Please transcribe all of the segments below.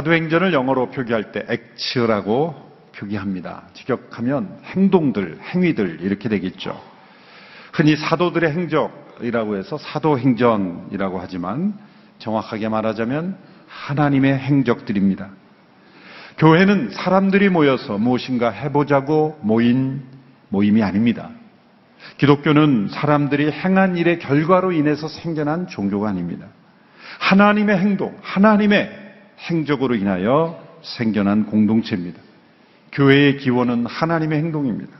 사도행전을 영어로 표기할 때 액츠라고 표기합니다. 직역하면 행동들, 행위들 이렇게 되겠죠. 흔히 사도들의 행적이라고 해서 사도행전이라고 하지만 정확하게 말하자면 하나님의 행적들입니다. 교회는 사람들이 모여서 무엇인가 해보자고 모인 모임이 아닙니다. 기독교는 사람들이 행한 일의 결과로 인해서 생겨난 종교가 아닙니다. 하나님의 행동, 하나님의 행적으로 인하여 생겨난 공동체입니다. 교회의 기원은 하나님의 행동입니다.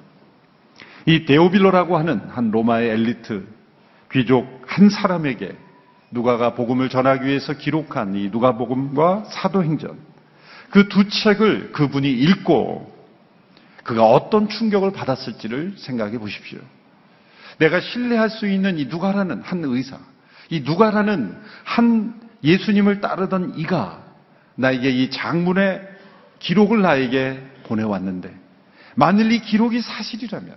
이 데오빌로라고 하는 한 로마의 엘리트 귀족 한 사람에게 누가가 복음을 전하기 위해서 기록한 이 누가복음과 사도행전 그 두 책을 그분이 읽고 그가 어떤 충격을 받았을지를 생각해 보십시오. 내가 신뢰할 수 있는 이 누가라는 한 의사, 이 누가라는 한 예수님을 따르던 이가 나에게 이 장문의 기록을 나에게 보내왔는데 만일 이 기록이 사실이라면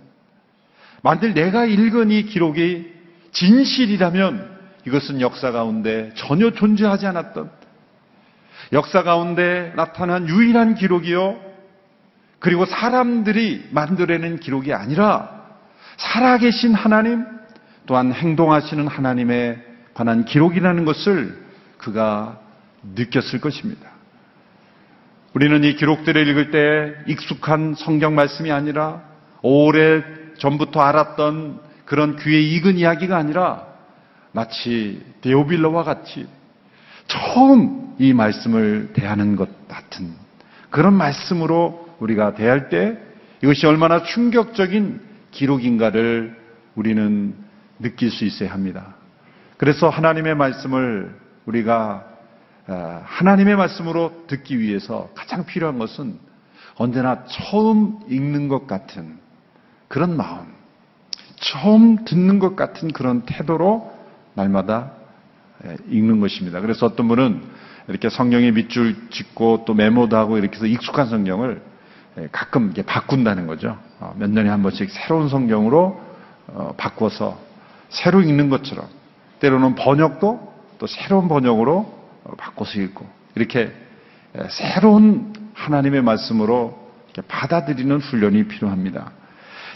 만일 내가 읽은 이 기록이 진실이라면 이것은 역사 가운데 전혀 존재하지 않았던 역사 가운데 나타난 유일한 기록이요. 그리고 사람들이 만들어낸 기록이 아니라 살아계신 하나님 또한 행동하시는 하나님에 관한 기록이라는 것을 그가 느꼈을 것입니다. 우리는 이 기록들을 읽을 때 익숙한 성경 말씀이 아니라 오래 전부터 알았던 그런 귀에 익은 이야기가 아니라 마치 데오빌러와 같이 처음 이 말씀을 대하는 것 같은 그런 말씀으로 우리가 대할 때 이것이 얼마나 충격적인 기록인가를 우리는 느낄 수 있어야 합니다. 그래서 하나님의 말씀을 우리가 아, 하나님의 말씀으로 듣기 위해서 가장 필요한 것은 언제나 처음 읽는 것 같은 그런 마음, 처음 듣는 것 같은 그런 태도로 날마다 읽는 것입니다. 그래서 어떤 분은 이렇게 성경에 밑줄 짓고 또 메모도 하고 이렇게 해서 익숙한 성경을 가끔 이렇게 바꾼다는 거죠. 어, 몇 년에 한 번씩 새로운 성경으로 어, 바꿔서 새로 읽는 것처럼 때로는 번역도 또 새로운 번역으로 어, 바꿔서 읽고 이렇게 새로운 하나님의 말씀으로 받아들이는 훈련이 필요합니다.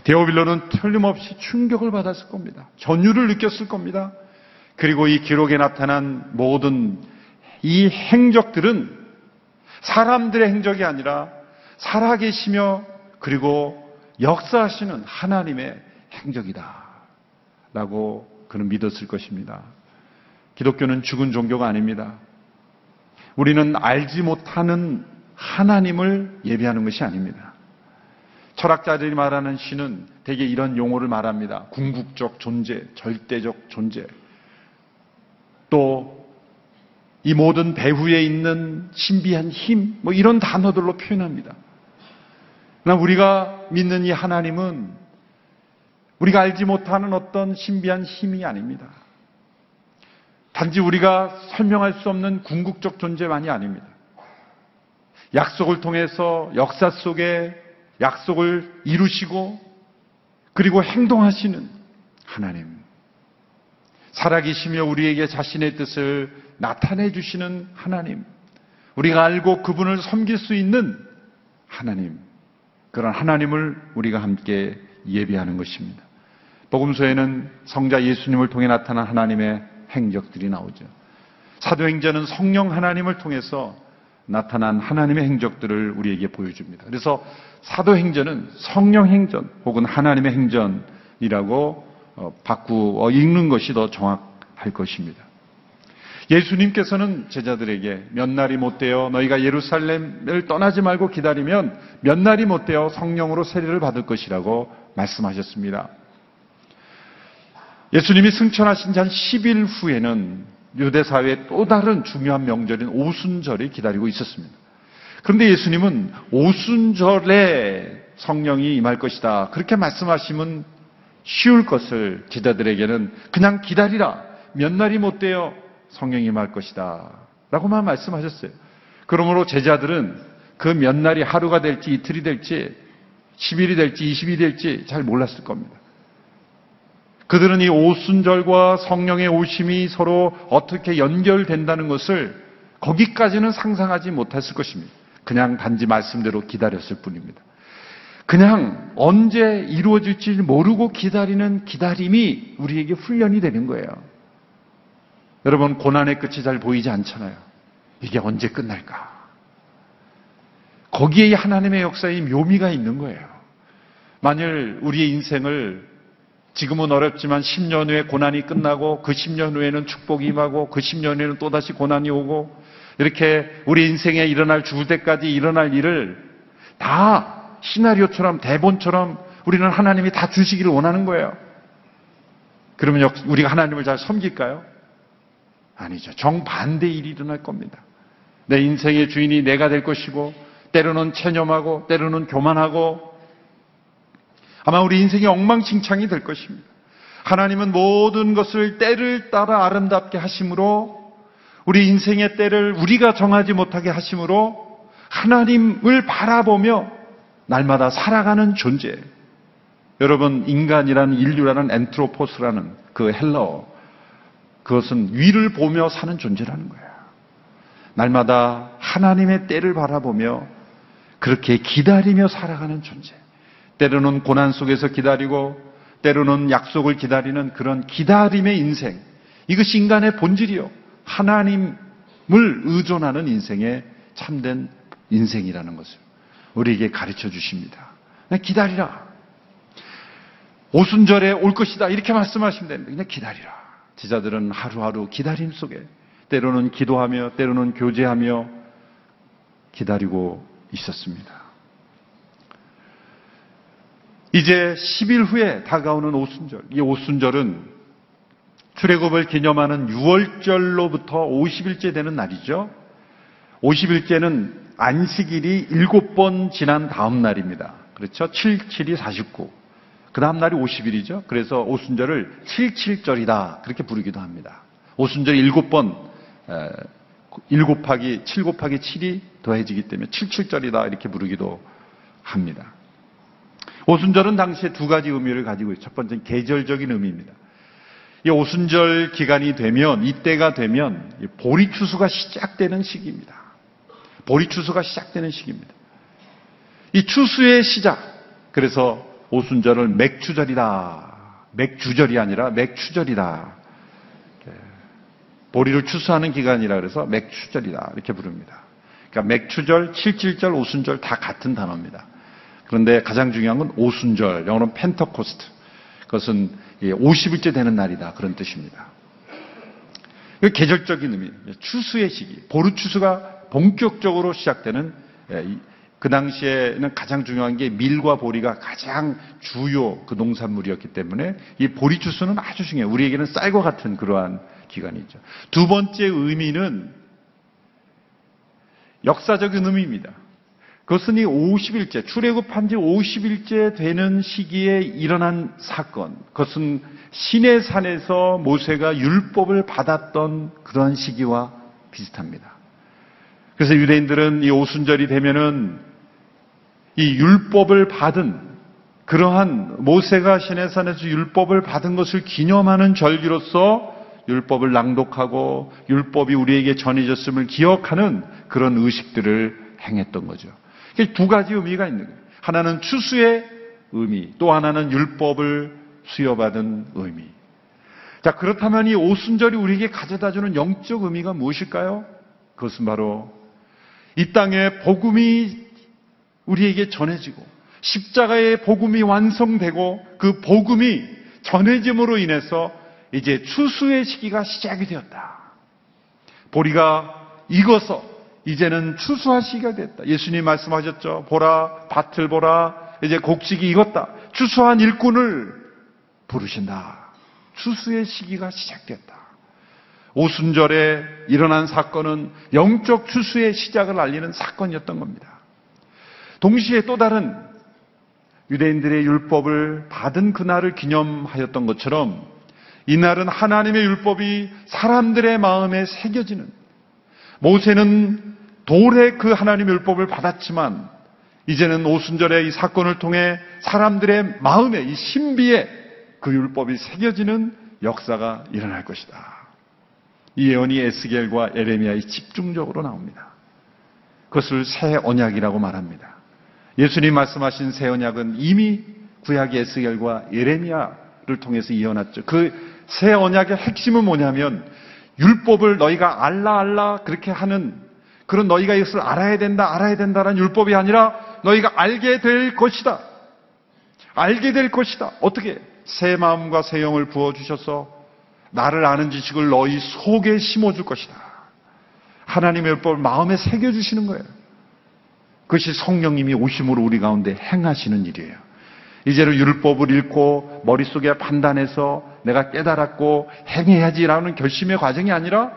데오빌로는 틀림없이 충격을 받았을 겁니다. 전율을 느꼈을 겁니다. 그리고 이 기록에 나타난 모든 이 행적들은 사람들의 행적이 아니라 살아계시며 그리고 역사하시는 하나님의 행적이다. 라고 그는 믿었을 것입니다. 기독교는 죽은 종교가 아닙니다. 우리는 알지 못하는 하나님을 예배하는 것이 아닙니다. 철학자들이 말하는 신은 대개 이런 용어를 말합니다. 궁극적 존재, 절대적 존재. 또 이 모든 배후에 있는 신비한 힘, 뭐 이런 단어들로 표현합니다. 그러나 우리가 믿는 이 하나님은 우리가 알지 못하는 어떤 신비한 힘이 아닙니다. 단지 우리가 설명할 수 없는 궁극적 존재만이 아닙니다. 약속을 통해서 역사 속에 약속을 이루시고 그리고 행동하시는 하나님. 살아계시며 우리에게 자신의 뜻을 나타내 주시는 하나님. 우리가 알고 그분을 섬길 수 있는 하나님. 그런 하나님을 우리가 함께 예비하는 것입니다. 복음서에는 성자 예수님을 통해 나타난 하나님의 행적들이 나오죠. 사도행전은 성령 하나님을 통해서 나타난 하나님의 행적들을 우리에게 보여줍니다. 그래서 사도행전은 성령 행전 혹은 하나님의 행전이라고 어, 바꾸어 읽는 것이 더 정확할 것입니다. 예수님께서는 제자들에게 몇 날이 못 되어 너희가 예루살렘을 떠나지 말고 기다리면 몇 날이 못 되어 성령으로 세례를 받을 것이라고 말씀하셨습니다. 예수님이 승천하신 지 한 10일 후에는 유대 사회의 또 다른 중요한 명절인 오순절이 기다리고 있었습니다. 그런데 예수님은 오순절에 성령이 임할 것이다. 그렇게 말씀하시면 쉬울 것을 제자들에게는 그냥 기다리라. 몇 날이 못 되어 성령이 임할 것이다. 라고만 말씀하셨어요. 그러므로 제자들은 그 몇 날이 하루가 될지 이틀이 될지 10일이 될지 20일이 될지 잘 몰랐을 겁니다. 그들은 이 오순절과 성령의 오심이 서로 어떻게 연결된다는 것을 거기까지는 상상하지 못했을 것입니다. 그냥 단지 말씀대로 기다렸을 뿐입니다. 그냥 언제 이루어질지 모르고 기다리는 기다림이 우리에게 훈련이 되는 거예요. 여러분, 고난의 끝이 잘 보이지 않잖아요. 이게 언제 끝날까? 거기에 하나님의 역사의 묘미가 있는 거예요. 만일 우리의 인생을 지금은 어렵지만 10년 후에 고난이 끝나고 그 10년 후에는 축복이 임하고 그 10년 후에는 또다시 고난이 오고 이렇게 우리 인생에 일어날 죽을 때까지 일어날 일을 다 시나리오처럼 대본처럼 우리는 하나님이 다 주시기를 원하는 거예요. 그러면 우리가 하나님을 잘 섬길까요? 아니죠. 정반대 일이 일어날 겁니다. 내 인생의 주인이 내가 될 것이고 때로는 체념하고 때로는 교만하고 아마 우리 인생이 엉망진창이 될 것입니다. 하나님은 모든 것을 때를 따라 아름답게 하심으로 우리 인생의 때를 우리가 정하지 못하게 하심으로 하나님을 바라보며 날마다 살아가는 존재. 여러분 인간이라는 인류라는 엔트로포스라는 그 헬러 그것은 위를 보며 사는 존재라는 거예요. 날마다 하나님의 때를 바라보며 그렇게 기다리며 살아가는 존재. 때로는 고난 속에서 기다리고 때로는 약속을 기다리는 그런 기다림의 인생. 이것이 인간의 본질이요. 하나님을 의존하는 인생의 참된 인생이라는 것을 우리에게 가르쳐 주십니다. 기다리라. 오순절에 올 것이다. 이렇게 말씀하시면 됩니다. 그냥 기다리라. 지자들은 하루하루 기다림 속에 때로는 기도하며 때로는 교제하며 기다리고 있었습니다. 이제 10일 후에 다가오는 오순절. 이 오순절은 출애굽을 기념하는 6월절로부터 50일째 되는 날이죠. 50일째는 안식일이 7번 지난 다음 날입니다. 그렇죠? 7, 7이 49. 그 다음 날이 50일이죠. 그래서 오순절을 77절이다. 그렇게 부르기도 합니다. 오순절이 7번, 1 곱하기, 7 곱하기 7이 더해지기 때문에 77절이다. 이렇게 부르기도 합니다. 오순절은 당시에 두 가지 의미를 가지고 있죠. 첫 번째는 계절적인 의미입니다. 이 오순절 기간이 되면, 이때가 되면 보리 추수가 시작되는 시기입니다. 보리 추수가 시작되는 시기입니다. 이 추수의 시작. 그래서 오순절을 맥추절이다. 맥주절이 아니라 맥추절이다. 보리를 추수하는 기간이라 그래서 맥추절이다. 이렇게 부릅니다. 그러니까 맥추절, 칠칠절, 오순절 다 같은 단어입니다. 그런데 가장 중요한 건 오순절, 영어로는 펜터코스트. 그것은 50일째 되는 날이다. 그런 뜻입니다. 계절적인 의미, 추수의 시기, 보르 추수가 본격적으로 시작되는 예, 그 당시에는 가장 중요한 게 밀과 보리가 가장 주요 그 농산물이었기 때문에 이 보리 추수는 아주 중요해요. 우리에게는 쌀과 같은 그러한 기간이죠. 두 번째 의미는 역사적인 의미입니다. 그것은 이 50일째, 출애굽한 지 50일째 되는 시기에 일어난 사건. 그것은 신의 산에서 모세가 율법을 받았던 그런 시기와 비슷합니다. 그래서 유대인들은 이 오순절이 되면은 이 율법을 받은 그러한 모세가 신의 산에서 율법을 받은 것을 기념하는 절기로서 율법을 낭독하고 율법이 우리에게 전해졌음을 기억하는 그런 의식들을 행했던 거죠. 두 가지 의미가 있는 거예요. 하나는 추수의 의미, 또 하나는 율법을 수여받은 의미. 자, 그렇다면 이 오순절이 우리에게 가져다 주는 영적 의미가 무엇일까요? 그것은 바로 이 땅에 복음이 우리에게 전해지고 십자가의 복음이 완성되고 그 복음이 전해짐으로 인해서 이제 추수의 시기가 시작이 되었다. 보리가 익어서 이제는 추수할 시기가 됐다. 예수님 말씀하셨죠. 보라, 밭을 보라. 이제 곡식이 익었다. 추수한 일꾼을 부르신다. 추수의 시기가 시작됐다. 오순절에 일어난 사건은 영적 추수의 시작을 알리는 사건이었던 겁니다. 동시에 또 다른 유대인들의 율법을 받은 그날을 기념하였던 것처럼 이날은 하나님의 율법이 사람들의 마음에 새겨지는 모세는 돌에 그 하나님의 율법을 받았지만 이제는 오순절의 이 사건을 통해 사람들의 마음에 이 신비에 그 율법이 새겨지는 역사가 일어날 것이다. 이 예언이 에스겔과 에레미야에 집중적으로 나옵니다. 그것을 새 언약이라고 말합니다. 예수님 말씀하신 새 언약은 이미 구약의 에스겔과 예레미야를 통해서 이어났죠. 그 새 언약의 핵심은 뭐냐면 율법을 너희가 알라 알라 그렇게 하는 그런 너희가 이것을 알아야 된다 알아야 된다라는 율법이 아니라 너희가 알게 될 것이다. 알게 될 것이다. 어떻게? 새 마음과 새 영을 부어 주셔서 나를 아는 지식을 너희 속에 심어 줄 것이다. 하나님의 율법을 마음에 새겨 주시는 거예요. 그것이 성령님이 오심으로 우리 가운데 행하시는 일이에요. 이제는 율법을 읽고 머릿속에 판단해서 내가 깨달았고 행해야지라는 결심의 과정이 아니라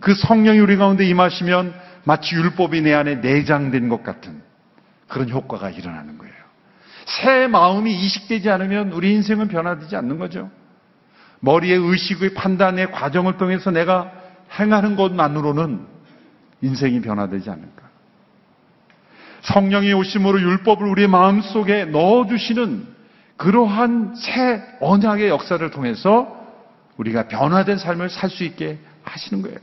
그 성령이 우리 가운데 임하시면 마치 율법이 내 안에 내장된 것 같은 그런 효과가 일어나는 거예요. 새 마음이 이식되지 않으면 우리 인생은 변화되지 않는 거죠. 머리의 의식의 판단의 과정을 통해서 내가 행하는 것만으로는 인생이 변화되지 않을까. 성령이 오심으로 율법을 우리의 마음 속에 넣어주시는 그러한 새 언약의 역사를 통해서 우리가 변화된 삶을 살 수 있게 하시는 거예요.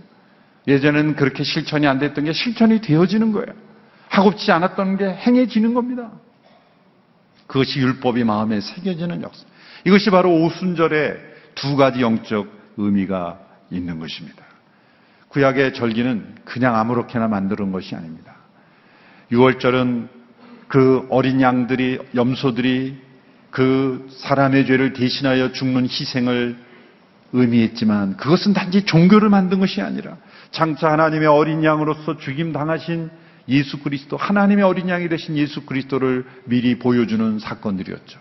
예전에는 그렇게 실천이 안 됐던 게 실천이 되어지는 거예요. 하고싶지 않았던 게 행해지는 겁니다. 그것이 율법이 마음에 새겨지는 역사. 이것이 바로 오순절의 두 가지 영적 의미가 있는 것입니다. 구약의 절기는 그냥 아무렇게나 만드는 것이 아닙니다. 6월절은 그 어린 양들이, 염소들이 그 사람의 죄를 대신하여 죽는 희생을 의미했지만 그것은 단지 종교를 만든 것이 아니라 장차 하나님의 어린 양으로서 죽임 당하신 예수 그리스도, 하나님의 어린 양이 되신 예수 그리스도를 미리 보여주는 사건들이었죠.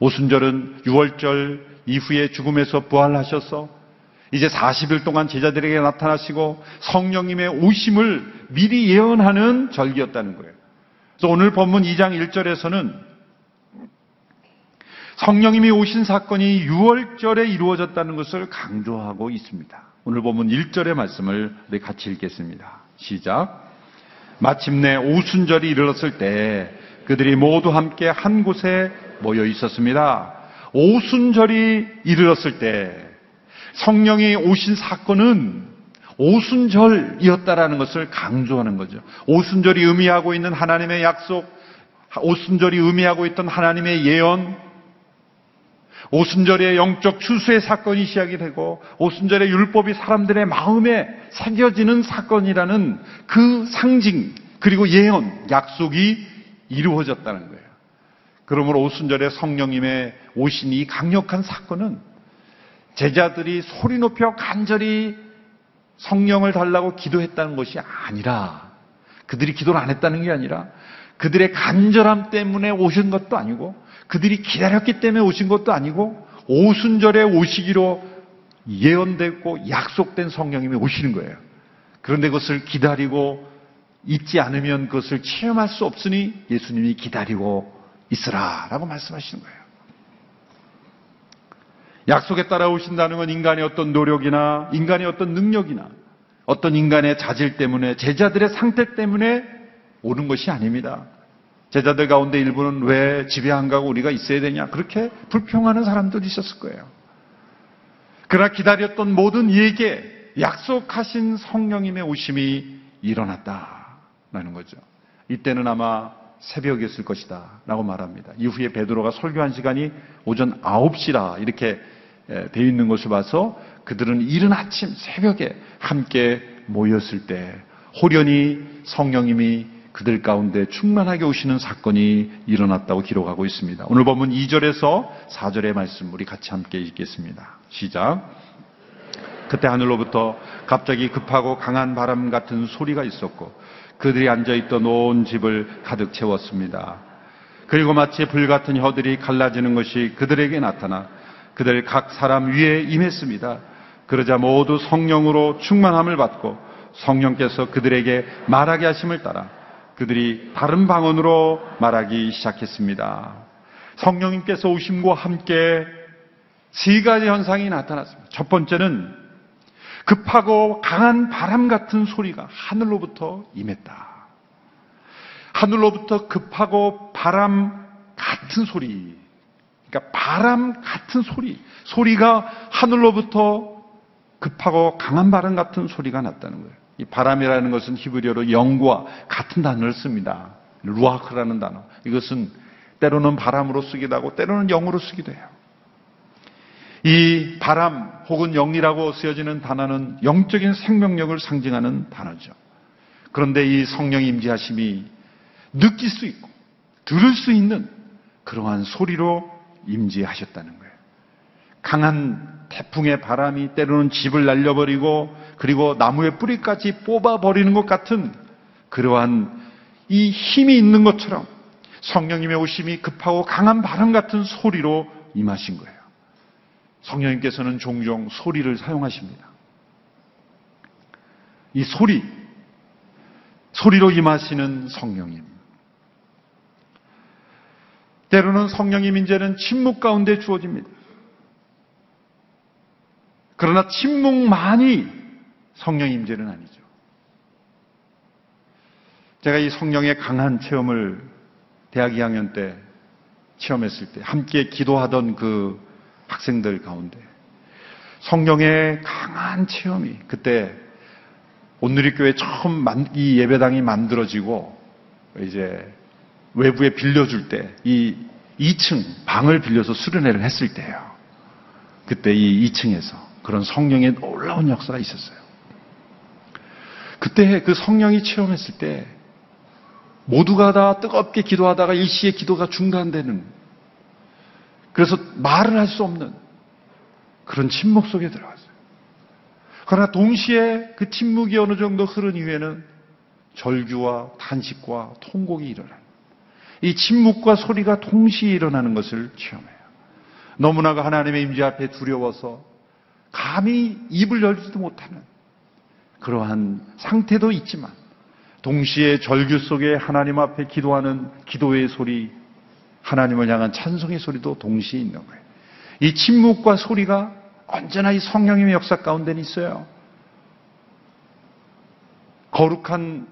오순절은 6월절 이후에 죽음에서 부활하셔서 이제 40일 동안 제자들에게 나타나시고 성령님의 오심을 미리 예언하는 절기였다는 거예요. 그래서 오늘 본문 2장 1절에서는 성령님이 오신 사건이 6월절에 이루어졌다는 것을 강조하고 있습니다. 오늘 본문 1절의 말씀을 같이 읽겠습니다. 시작. 마침내 오순절이 이르렀을 때 그들이 모두 함께 한 곳에 모여 있었습니다. 오순절이 이르렀을 때 성령이 오신 사건은 오순절이었다라는 것을 강조하는 거죠. 오순절이 의미하고 있는 하나님의 약속, 오순절이 의미하고 있던 하나님의 예언, 오순절의 영적 추수의 사건이 시작이 되고 오순절의 율법이 사람들의 마음에 새겨지는 사건이라는 그 상징 그리고 예언, 약속이 이루어졌다는 거예요. 그러므로 오순절에 성령님의 오신 이 강력한 사건은 제자들이 소리 높여 간절히 성령을 달라고 기도했다는 것이 아니라 그들이 기도를 안 했다는 게 아니라 그들의 간절함 때문에 오신 것도 아니고 그들이 기다렸기 때문에 오신 것도 아니고 오순절에 오시기로 예언됐고 약속된 성령님이 오시는 거예요. 그런데 그것을 기다리고 있지 않으면 그것을 체험할 수 없으니 예수님이 기다리고 있으라 라고 말씀하시는 거예요. 약속에 따라 오신다는 건 인간의 어떤 노력이나 인간의 어떤 능력이나 어떤 인간의 자질 때문에 제자들의 상태 때문에 오는 것이 아닙니다. 제자들 가운데 일부는 왜 집에 안 가고 우리가 있어야 되냐 그렇게 불평하는 사람들이 있었을 거예요. 그러나 기다렸던 모든 이에게 약속하신 성령님의 오심이 일어났다라는 거죠. 이때는 아마 새벽이었을 것이다 라고 말합니다. 이후에 베드로가 설교한 시간이 오전 9시라 이렇게 되어 있는 것을 봐서 그들은 이른 아침 새벽에 함께 모였을 때 호련히 성령님이 그들 가운데 충만하게 오시는 사건이 일어났다고 기록하고 있습니다. 오늘 보면 2절에서 4절의 말씀 우리 같이 함께 읽겠습니다. 시작. 그때 하늘로부터 갑자기 급하고 강한 바람 같은 소리가 있었고 그들이 앉아있던 온 집을 가득 채웠습니다. 그리고 마치 불 같은 혀들이 갈라지는 것이 그들에게 나타나 그들 각 사람 위에 임했습니다. 그러자 모두 성령으로 충만함을 받고 성령께서 그들에게 말하게 하심을 따라 그들이 다른 방언으로 말하기 시작했습니다. 성령님께서 오심과 함께 세 가지 현상이 나타났습니다. 첫 번째는 급하고 강한 바람 같은 소리가 하늘로부터 임했다. 하늘로부터 급하고 바람 같은 소리. 그러니까 바람 같은 소리, 소리가 하늘로부터 급하고 강한 바람 같은 소리가 났다는 거예요. 이 바람이라는 것은 히브리어로 영과 같은 단어를 씁니다. 루아크라는 단어. 이것은 때로는 바람으로 쓰기도 하고 때로는 영으로 쓰기도 해요. 이 바람 혹은 영이라고 쓰여지는 단어는 영적인 생명력을 상징하는 단어죠. 그런데 이 성령 임재하심이 느낄 수 있고 들을 수 있는 그러한 소리로 임재하셨다는 거예요. 강한 태풍의 바람이 때로는 집을 날려버리고 그리고 나무의 뿌리까지 뽑아버리는 것 같은 그러한 이 힘이 있는 것처럼 성령님의 오심이 급하고 강한 바람 같은 소리로 임하신 거예요. 성령님께서는 종종 소리를 사용하십니다. 이 소리, 소리로 임하시는 성령님. 때로는 성령님 인재는 침묵 가운데 주어집니다. 그러나 침묵만이 성령 임재는 아니죠. 제가 이 성령의 강한 체험을 대학 2학년 때 체험했을 때 함께 기도하던 그 학생들 가운데 성령의 강한 체험이 그때 온누리교회 처음 이 예배당이 만들어지고 이제 외부에 빌려줄 때 이 2층 방을 빌려서 수련회를 했을 때예요. 그때 이 2층에서 그런 성령의 놀라운 역사가 있었어요. 그때 그 성령이 체험했을 때 모두가 다 뜨겁게 기도하다가 일시에 기도가 중단되는 그래서 말을 할 수 없는 그런 침묵 속에 들어갔어요. 그러나 동시에 그 침묵이 어느 정도 흐른 이후에는 절규와 탄식과 통곡이 일어나는 이 침묵과 소리가 동시에 일어나는 것을 체험해요. 너무나가 하나님의 임재 앞에 두려워서 감히 입을 열지도 못하는 그러한 상태도 있지만 동시에 절규 속에 하나님 앞에 기도하는 기도의 소리, 하나님을 향한 찬송의 소리도 동시에 있는 거예요. 이 침묵과 소리가 언제나 이 성령님의 역사 가운데는 있어요. 거룩한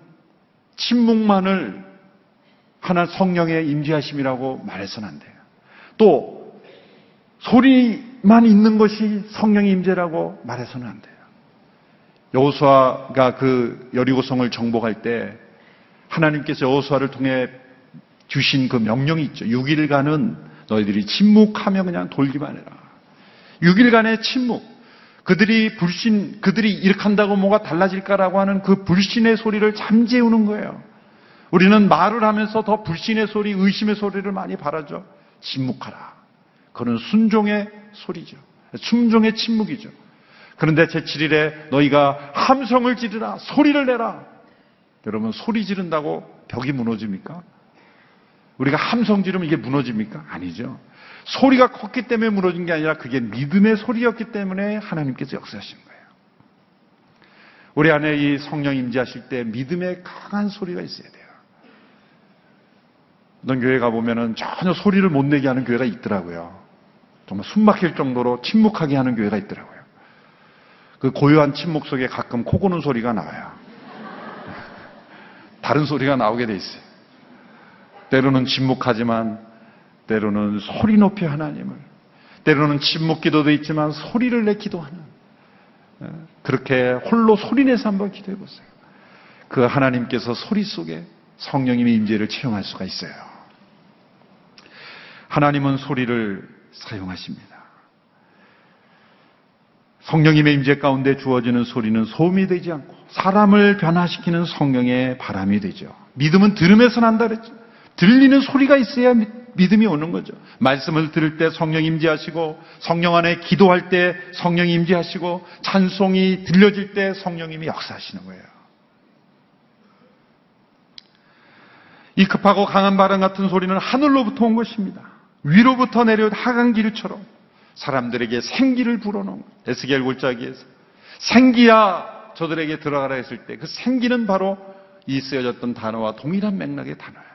침묵만을 하나 성령의 임재하심이라고 말해서는 안 돼요. 또 소리만 있는 것이 성령의 임재라고 말해서는 안 돼요. 여호수아가 그 여리고성을 정복할 때 하나님께서 여호수아를 통해 주신 그 명령이 있죠. 6일간은 너희들이 침묵하며 그냥 돌기만 해라. 6일간의 침묵. 그들이 불신, 그들이 이렇게 한다고 뭐가 달라질까라고 하는 그 불신의 소리를 잠재우는 거예요. 우리는 말을 하면서 더 불신의 소리, 의심의 소리를 많이 바라죠. 침묵하라. 그는 순종의 소리죠. 순종의 침묵이죠. 그런데 제7일에 너희가 함성을 지르라, 소리를 내라. 여러분, 소리 지른다고 벽이 무너집니까? 우리가 함성 지르면 이게 무너집니까? 아니죠. 소리가 컸기 때문에 무너진 게 아니라 그게 믿음의 소리였기 때문에 하나님께서 역사하신 거예요. 우리 안에 이 성령 임재하실 때 믿음의 강한 소리가 있어야 돼요. 어떤 교회 가보면은 전혀 소리를 못 내게 하는 교회가 있더라고요. 정말 숨 막힐 정도로 침묵하게 하는 교회가 있더라고요. 그 고요한 침묵 속에 가끔 코 고는 소리가 나와요. 다른 소리가 나오게 돼 있어요. 때로는 침묵하지만 때로는 소리 높여 하나님을 때로는 침묵 기도도 있지만 소리를 내 기도하는 예, 그렇게 홀로 소리내서 한번 기도해 보세요. 그 하나님께서 소리 속에 성령님의 임재를 체험할 수가 있어요. 하나님은 소리를 사용하십니다. 성령님의 임재 가운데 주어지는 소리는 소음이 되지 않고 사람을 변화시키는 성령의 바람이 되죠. 믿음은 들음에서 난다 그랬죠. 들리는 소리가 있어야 믿음이 오는 거죠. 말씀을 들을 때 성령 임재하시고 성령 안에 기도할 때 성령 임재하시고 찬송이 들려질 때 성령님이 역사하시는 거예요. 이 급하고 강한 바람 같은 소리는 하늘로부터 온 것입니다. 위로부터 내려온 하강길처럼 사람들에게 생기를 불어넣은 에스겔 골짜기에서 생기야 저들에게 들어가라 했을 때 그 생기는 바로 이 쓰여졌던 단어와 동일한 맥락의 단어예요.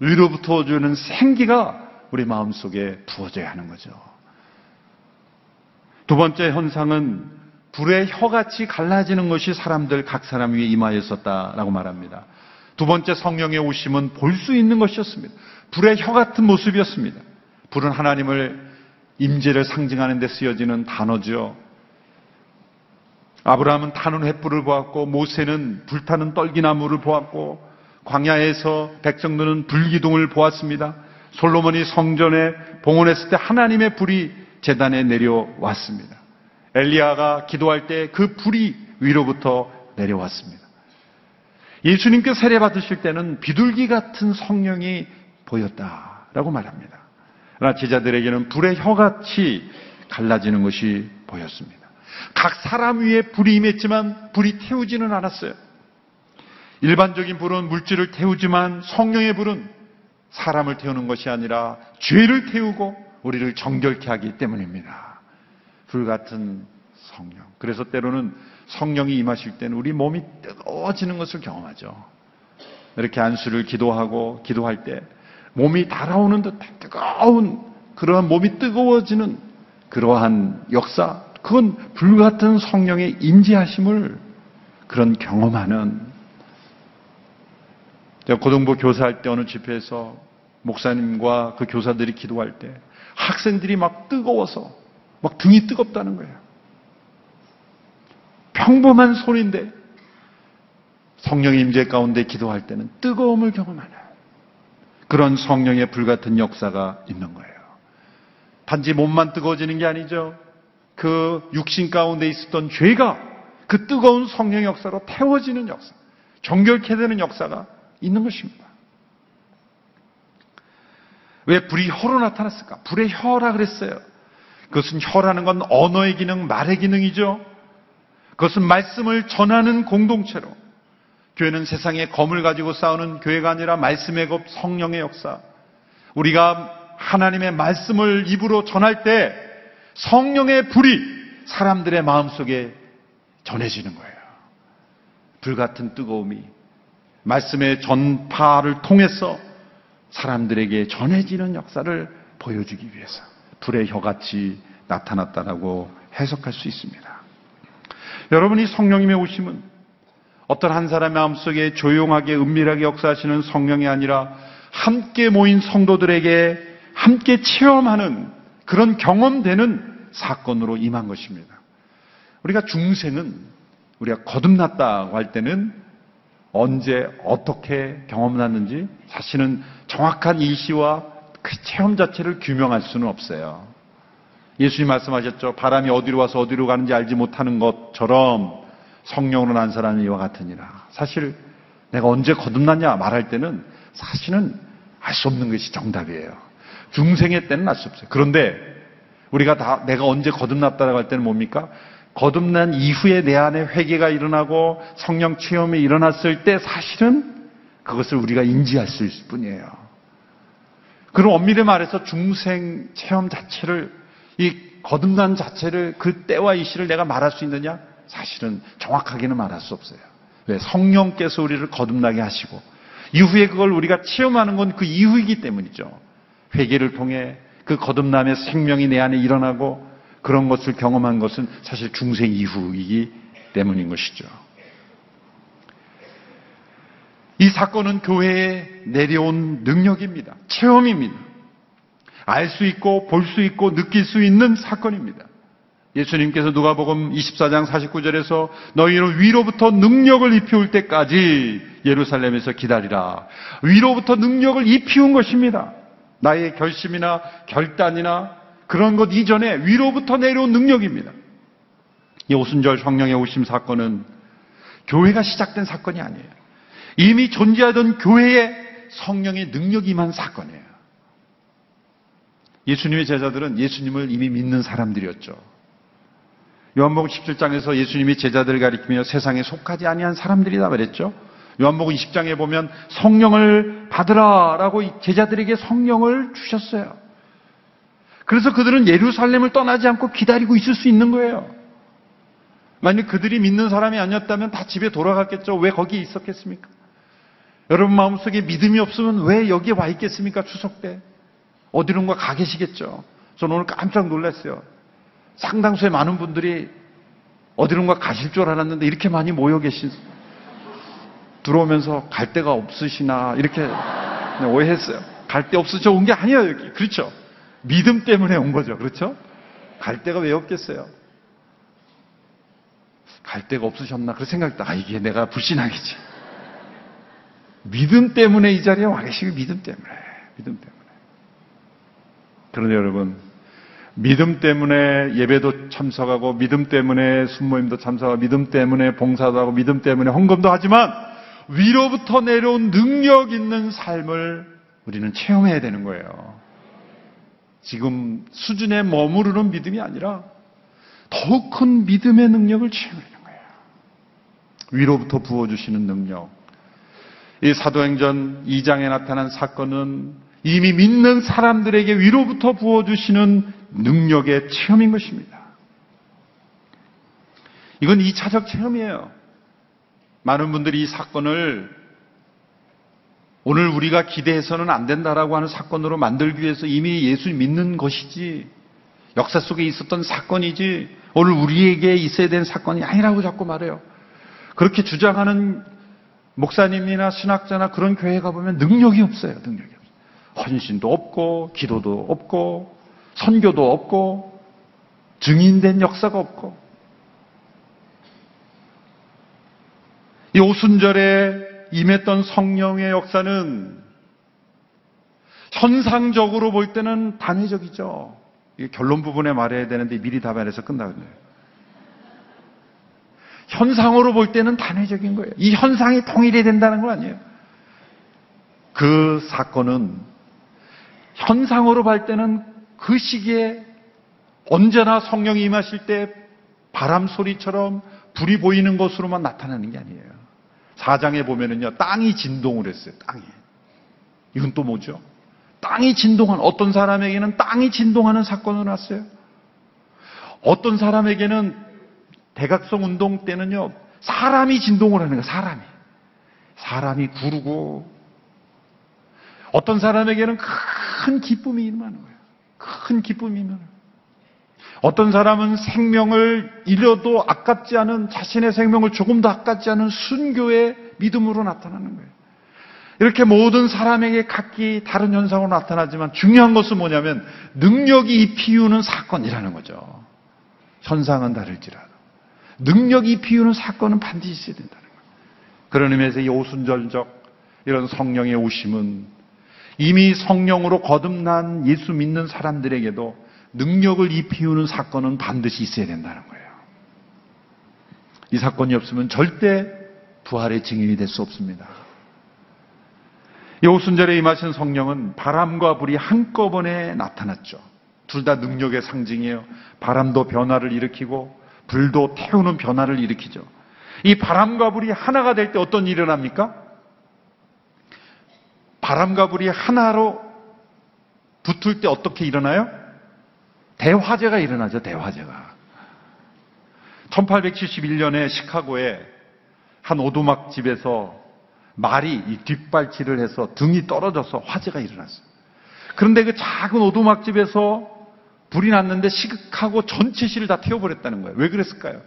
위로부터 주는 생기가 우리 마음속에 부어져야 하는 거죠. 두 번째 현상은 불의 혀같이 갈라지는 것이 사람들 각 사람 위에 임하였었다라고 말합니다. 두 번째 성령의 오심은 볼 수 있는 것이었습니다. 불의 혀 같은 모습이었습니다. 불은 하나님을 임재를 상징하는 데 쓰여지는 단어죠. 아브라함은 타는 횃불을 보았고 모세는 불타는 떨기나무를 보았고 광야에서 백성 들은 불기둥을 보았습니다. 솔로몬이 성전에 봉헌했을 때 하나님의 불이 재단에 내려왔습니다. 엘리야가 기도할 때 그 불이 위로부터 내려왔습니다. 예수님께 세례 받으실 때는 비둘기 같은 성령이 보였다라고 말합니다. 그러나 제자들에게는 불의 혀같이 갈라지는 것이 보였습니다. 각 사람 위에 불이 임했지만 불이 태우지는 않았어요. 일반적인 불은 물질을 태우지만 성령의 불은 사람을 태우는 것이 아니라 죄를 태우고 우리를 정결케 하기 때문입니다. 불 같은 성령. 그래서 때로는 성령이 임하실 때는 우리 몸이 뜨거워지는 것을 경험하죠. 이렇게 안수를 기도하고 기도할 때 몸이 달아오는 듯한 뜨거운 그러한 몸이 뜨거워지는 그러한 역사, 그건 불같은 성령의 임재하심을 그런 경험하는 제가 고등부 교사할 때 어느 집회에서 목사님과 그 교사들이 기도할 때 학생들이 막 뜨거워서 막 등이 뜨겁다는 거예요. 평범한 소리인데 성령의 임재 가운데 기도할 때는 뜨거움을 경험하는 그런 성령의 불같은 역사가 있는 거예요. 단지 몸만 뜨거워지는 게 아니죠. 그 육신 가운데 있었던 죄가 그 뜨거운 성령의 역사로 태워지는 역사, 정결케 되는 역사가 있는 것입니다. 왜 불이 혀로 나타났을까? 불의 혀라 그랬어요. 그것은 혀라는 건 언어의 기능, 말의 기능이죠. 그것은 말씀을 전하는 공동체로 교회는 세상에 검을 가지고 싸우는 교회가 아니라 말씀의 법 성령의 역사. 우리가 하나님의 말씀을 입으로 전할 때 성령의 불이 사람들의 마음속에 전해지는 거예요. 불같은 뜨거움이 말씀의 전파를 통해서 사람들에게 전해지는 역사를 보여주기 위해서 불의 혀같이 나타났다라고 해석할 수 있습니다. 여러분이 성령님의 오심은 어떤 한 사람의 마음속에 조용하게 은밀하게 역사하시는 성령이 아니라 함께 모인 성도들에게 함께 체험하는 그런 경험되는 사건으로 임한 것입니다. 우리가 중생은 우리가 거듭났다고 할 때는 언제 어떻게 경험났는지 사실은 정확한 일시와 그 체험 자체를 규명할 수는 없어요. 예수님 말씀하셨죠. 바람이 어디로 와서 어디로 가는지 알지 못하는 것처럼 성령으로 난 사람이 이와 같으니라. 사실 내가 언제 거듭났냐 말할 때는 사실은 알 수 없는 것이 정답이에요. 중생의 때는 알 수 없어요. 그런데 우리가 다 내가 언제 거듭났다라고 할 때는 뭡니까? 거듭난 이후에 내 안에 회개가 일어나고 성령 체험이 일어났을 때 사실은 그것을 우리가 인지할 수 있을 뿐이에요. 그럼 엄밀히 말해서 중생 체험 자체를 이 거듭난 자체를 그 때와 이 시를 내가 말할 수 있느냐? 사실은 정확하게는 말할 수 없어요. 왜? 성령께서 우리를 거듭나게 하시고 이후에 그걸 우리가 체험하는 건 그 이후이기 때문이죠. 회개를 통해 그 거듭남의 생명이 내 안에 일어나고 그런 것을 경험한 것은 사실 중생 이후이기 때문인 것이죠. 이 사건은 교회에 내려온 능력입니다. 체험입니다. 알 수 있고 볼 수 있고 느낄 수 있는 사건입니다. 예수님께서 누가복음 24장 49절에서 너희는 위로부터 능력을 입히올 때까지 예루살렘에서 기다리라. 위로부터 능력을 입히운 것입니다. 나의 결심이나 결단이나 그런 것 이전에 위로부터 내려온 능력입니다. 이 오순절 성령의 오심 사건은 교회가 시작된 사건이 아니에요. 이미 존재하던 교회에 성령의 능력이 임한 사건이에요. 예수님의 제자들은 예수님을 이미 믿는 사람들이었죠. 요한복음 17장에서 예수님이 제자들을 가리키며 세상에 속하지 아니한 사람들이다 그랬죠. 요한복음 20장에 보면 성령을 받으라라고 제자들에게 성령을 주셨어요. 그래서 그들은 예루살렘을 떠나지 않고 기다리고 있을 수 있는 거예요. 만약 그들이 믿는 사람이 아니었다면 다 집에 돌아갔겠죠. 왜 거기 있었겠습니까? 여러분 마음속에 믿음이 없으면 왜 여기에 와 있겠습니까? 추석 때. 어디론가 가 계시겠죠. 저는 오늘 깜짝 놀랐어요. 상당수의 많은 분들이 어디론가 가실 줄 알았는데 이렇게 많이 모여 계신 들어오면서 갈 데가 없으시나 이렇게 오해했어요. 갈 데 없으셔 온 게 아니에요 여기. 그렇죠? 믿음 때문에 온 거죠. 그렇죠? 갈 데가 왜 없겠어요? 갈 데가 없으셨나 그런 생각했다. 아 이게 내가 불신앙이지. 믿음 때문에 이 자리에 와 계시고 믿음 때문에 믿음 때문에. 그런데 여러분 믿음 때문에 예배도 참석하고 믿음 때문에 순모임도 참석하고 믿음 때문에 봉사도 하고 믿음 때문에 헌금도 하지만 위로부터 내려온 능력 있는 삶을 우리는 체험해야 되는 거예요. 지금 수준에 머무르는 믿음이 아니라 더욱 큰 믿음의 능력을 체험해야 되는 거예요. 위로부터 부어주시는 능력. 이 사도행전 2장에 나타난 사건은 이미 믿는 사람들에게 위로부터 부어주시는 능력의 체험인 것입니다. 이건 2차적 체험이에요. 많은 분들이 이 사건을 오늘 우리가 기대해서는 안 된다라고 하는 사건으로 만들기 위해서 이미 예수 믿는 것이지 역사 속에 있었던 사건이지 오늘 우리에게 있어야 되는 사건이 아니라고 자꾸 말해요. 그렇게 주장하는 목사님이나 신학자나 그런 교회 가 보면 능력이 없어요. 능력이 없어요. 헌신도 없고 기도도 없고 선교도 없고 증인된 역사가 없고 이 오순절에 임했던 성령의 역사는 현상적으로 볼 때는 단회적이죠. 결론 부분에 말해야 되는데 미리 답안해서 끝나거든요. 현상으로 볼 때는 단회적인 거예요. 이 현상이 통일이 된다는 건 아니에요. 그 사건은 현상으로 볼 때는 그 시기에 언제나 성령이 임하실 때 바람 소리처럼 불이 보이는 것으로만 나타나는 게 아니에요. 사장에 보면은요, 땅이 진동을 했어요, 땅이. 이건 또 뭐죠? 땅이 진동한, 어떤 사람에게는 땅이 진동하는 사건을 났어요. 어떤 사람에게는 대각성 운동 때는요, 사람이 진동을 하는 거예요, 사람이. 사람이 구르고, 어떤 사람에게는 큰 기쁨이 임하는 거예요. 큰 기쁨이 임하는 거예요. 어떤 사람은 생명을 잃어도 아깝지 않은 자신의 생명을 조금 더 아깝지 않은 순교의 믿음으로 나타나는 거예요. 이렇게 모든 사람에게 각기 다른 현상으로 나타나지만 중요한 것은 뭐냐면 능력이 피우는 사건이라는 거죠. 현상은 다를지라도. 능력이 피우는 사건은 반드시 있어야 된다는 거예요. 그런 의미에서 이 오순절적 이런 성령의 오심은 이미 성령으로 거듭난 예수 믿는 사람들에게도 능력을 입히우는 사건은 반드시 있어야 된다는 거예요. 이 사건이 없으면 절대 부활의 증인이 될 수 없습니다. 이 오순절에 임하신 성령은 바람과 불이 한꺼번에 나타났죠. 둘 다 능력의 상징이에요. 바람도 변화를 일으키고 불도 태우는 변화를 일으키죠. 이 바람과 불이 하나가 될 때 어떤 일이 일어납니까? 바람과 불이 하나로 붙을 때 어떻게 일어나요? 대화재가 일어나죠, 대화재가. 1871년에 시카고에 한 오두막 집에서 말이 이 뒷발질을 해서 등이 떨어져서 화재가 일어났어요. 그런데 그 작은 오두막 집에서 불이 났는데 시극하고 전체 시를 다 태워버렸다는 거예요. 왜 그랬을까요?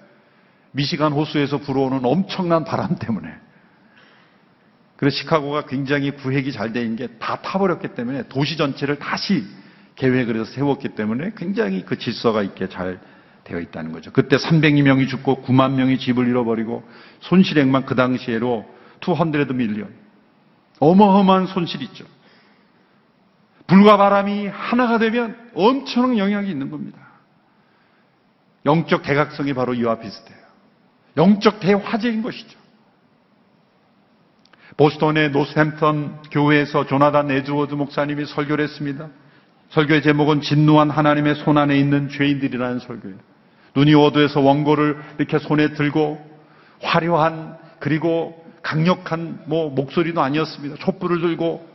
미시간 호수에서 불어오는 엄청난 바람 때문에. 그래서 시카고가 굉장히 구획이 잘 된 게 다 타버렸기 때문에 도시 전체를 다시 계획을 해서 세웠기 때문에 굉장히 그 질서가 있게 잘 되어 있다는 거죠. 그때 300명이 죽고 9만 명이 집을 잃어버리고 손실액만 그 당시에로 200 million. 어마어마한 손실이죠. 불과 바람이 하나가 되면 엄청난 영향이 있는 겁니다. 영적 대각성이 바로 이와 비슷해요. 영적 대화재인 것이죠. 보스턴의 노스햄턴 교회에서 조나단 에드워드 목사님이 설교를 했습니다. 설교의 제목은 진노한 하나님의 손 안에 있는 죄인들이라는 설교예요. 눈이 어두워서 원고를 이렇게 손에 들고 화려한 그리고 강력한 뭐 목소리도 아니었습니다. 촛불을 들고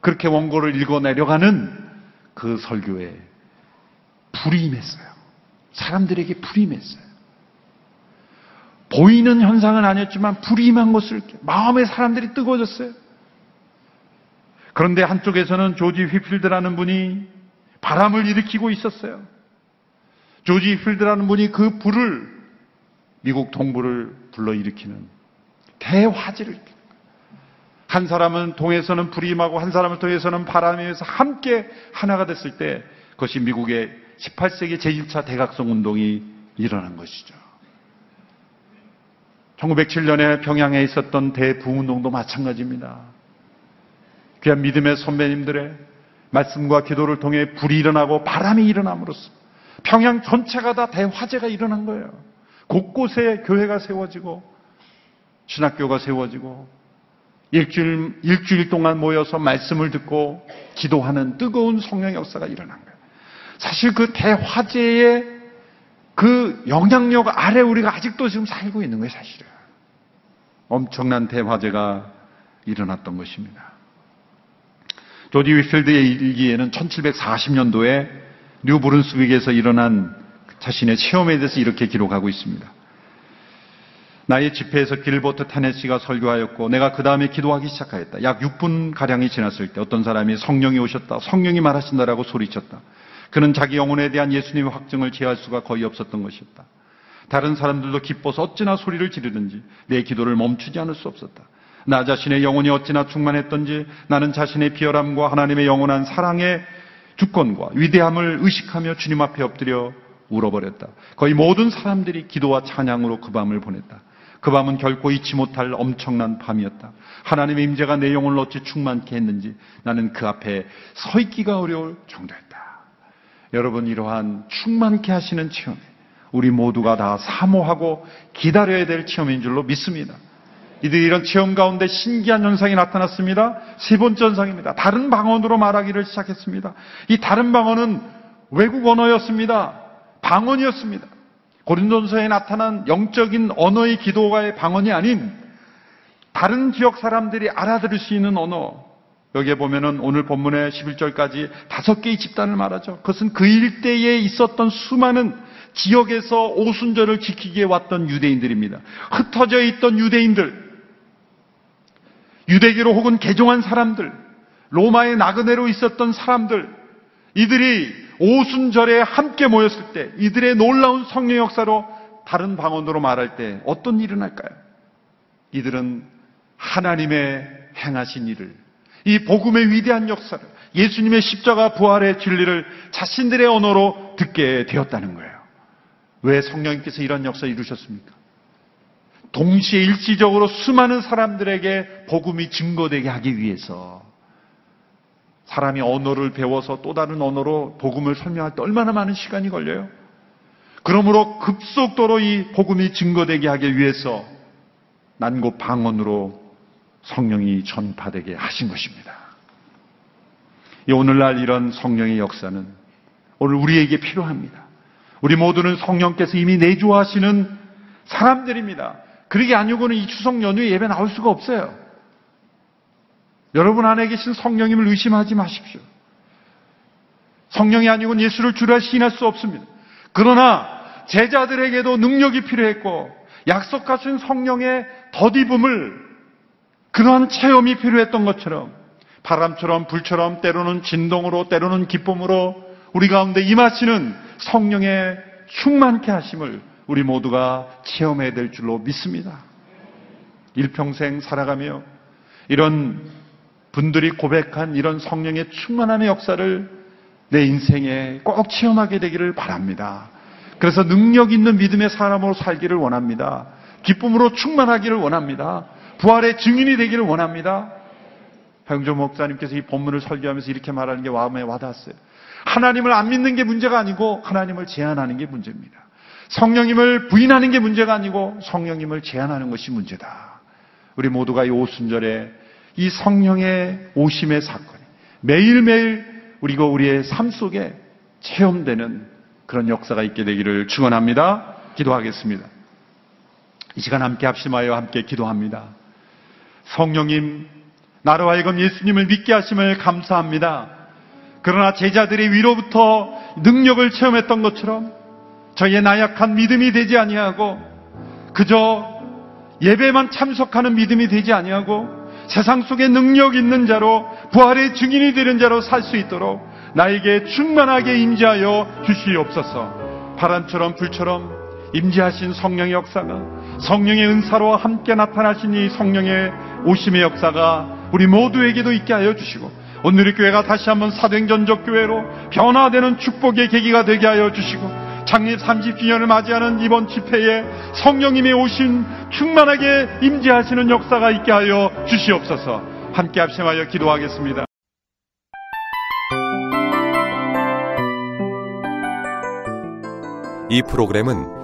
그렇게 원고를 읽어 내려가는 그 설교에 불이 임했어요. 사람들에게 불이 임했어요. 보이는 현상은 아니었지만 불이 임한 것을 마음의 사람들이 뜨거워졌어요. 그런데 한쪽에서는 조지 휘필드라는 분이 바람을 일으키고 있었어요. 조지 휘필드라는 분이 그 불을 미국 동부를 불러일으키는 대화질을 한 사람은 동에서는 불이 임하고 한 사람은 동에서는 바람에서 함께 하나가 됐을 때 그것이 미국의 18세기 제1차 대각성 운동이 일어난 것이죠. 1907년에 평양에 있었던 대부운동도 마찬가지입니다. 귀한 믿음의 선배님들의 말씀과 기도를 통해 불이 일어나고 바람이 일어남으로써 평양 전체가 다 대화재가 일어난 거예요. 곳곳에 교회가 세워지고 신학교가 세워지고 일주일, 일주일 동안 모여서 말씀을 듣고 기도하는 뜨거운 성령 역사가 일어난 거예요. 사실 그 대화재의 그 영향력 아래 우리가 아직도 지금 살고 있는 거예요, 사실은. 엄청난 대화재가 일어났던 것입니다. 조지 위필드의 일기에는 1740년도에 뉴브룬스윅에서 일어난 자신의 체험에 대해서 이렇게 기록하고 있습니다. 나의 집회에서 길버트 타네시가 설교하였고 내가 그 다음에 기도하기 시작하였다. 약 6분 가량이 지났을 때 어떤 사람이 성령이 오셨다. 성령이 말하신다라고 소리쳤다. 그는 자기 영혼에 대한 예수님의 확증을 제할 수가 거의 없었던 것이었다. 다른 사람들도 기뻐서 어찌나 소리를 지르든지 내 기도를 멈추지 않을 수 없었다. 나 자신의 영혼이 어찌나 충만했던지 나는 자신의 비열함과 하나님의 영원한 사랑의 주권과 위대함을 의식하며 주님 앞에 엎드려 울어버렸다. 거의 모든 사람들이 기도와 찬양으로 그 밤을 보냈다. 그 밤은 결코 잊지 못할 엄청난 밤이었다. 하나님의 임재가 내 영혼을 어찌 충만케 했는지 나는 그 앞에 서 있기가 어려울 정도였다. 여러분 이러한 충만케 하시는 체험 우리 모두가 다 사모하고 기다려야 될 체험인 줄로 믿습니다. 이들이 이런 체험 가운데 신기한 현상이 나타났습니다. 세 번째 현상입니다. 다른 방언으로 말하기를 시작했습니다. 이 다른 방언은 외국 언어였습니다. 방언이었습니다. 고린도서에 나타난 영적인 언어의 기도가의 방언이 아닌 다른 지역 사람들이 알아들을 수 있는 언어. 여기에 보면은 오늘 본문의 11절까지 다섯 개의 집단을 말하죠. 그것은 그 일대에 있었던 수많은 지역에서 오순절을 지키기에 왔던 유대인들입니다. 흩어져 있던 유대인들, 유대교로 혹은 개종한 사람들, 로마의 나그네로 있었던 사람들, 이들이 오순절에 함께 모였을 때 이들의 놀라운 성령 역사로 다른 방언으로 말할 때 어떤 일이 날까요? 이들은 하나님의 행하신 일을 이 복음의 위대한 역사를 예수님의 십자가 부활의 진리를 자신들의 언어로 듣게 되었다는 거예요. 왜 성령님께서 이런 역사 이루셨습니까? 동시에 일시적으로 수많은 사람들에게 복음이 증거되게 하기 위해서 사람이 언어를 배워서 또 다른 언어로 복음을 설명할 때 얼마나 많은 시간이 걸려요? 그러므로 급속도로 이 복음이 증거되게 하기 위해서 난곳 방언으로 성령이 전파되게 하신 것입니다. 오늘날 이런 성령의 역사는 오늘 우리에게 필요합니다. 우리 모두는 성령께서 이미 내주하시는 사람들입니다. 그러게 아니고는 이 추석 연휴에 예배 나올 수가 없어요. 여러분 안에 계신 성령님을 의심하지 마십시오. 성령이 아니고는 예수를 주라 시인할 수 없습니다. 그러나 제자들에게도 능력이 필요했고 약속하신 성령의 덧입음을 그러한 체험이 필요했던 것처럼 바람처럼 불처럼 때로는 진동으로 때로는 기쁨으로 우리 가운데 임하시는 성령의 충만케 하심을 우리 모두가 체험해야 될 줄로 믿습니다. 일평생 살아가며 이런 분들이 고백한 이런 성령의 충만함의 역사를 내 인생에 꼭 체험하게 되기를 바랍니다. 그래서 능력 있는 믿음의 사람으로 살기를 원합니다. 기쁨으로 충만하기를 원합니다. 부활의 증인이 되기를 원합니다. 황조 목사님께서 이 본문을 설교하면서 이렇게 말하는 게 마음에 와닿았어요. 하나님을 안 믿는 게 문제가 아니고 하나님을 제한하는 게 문제입니다. 성령님을 부인하는 게 문제가 아니고 성령님을 제한하는 것이 문제다. 우리 모두가 이 오순절에 이 성령의 오심의 사건이 매일매일 우리가 우리의 삶 속에 체험되는 그런 역사가 있게 되기를 축원합니다. 기도하겠습니다. 이 시간 함께 합심하여 함께 기도합니다. 성령님, 나로 하여금 예수님을 믿게 하심을 감사합니다. 그러나 제자들이 위로부터 능력을 체험했던 것처럼 저희의 나약한 믿음이 되지 아니하고 그저 예배만 참석하는 믿음이 되지 아니하고 세상 속에 능력 있는 자로 부활의 증인이 되는 자로 살 수 있도록 나에게 충만하게 임재하여 주시옵소서. 바람처럼 불처럼 임재하신 성령의 역사가 성령의 은사로 함께 나타나신 이 성령의 오심의 역사가 우리 모두에게도 있게 하여 주시고 오늘 의 교회가 다시 한번 사도행전적 교회로 변화되는 축복의 계기가 되게 하여 주시고 창립 30주년을 맞이하는 이번 집회에 성령님이 오신 충만하게 임재하시는 역사가 있게 하여 주시옵소서. 함께 합심하여 기도하겠습니다. 이 프로그램은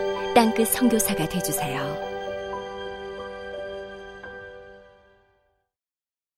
땅끝 성교사가 되주세요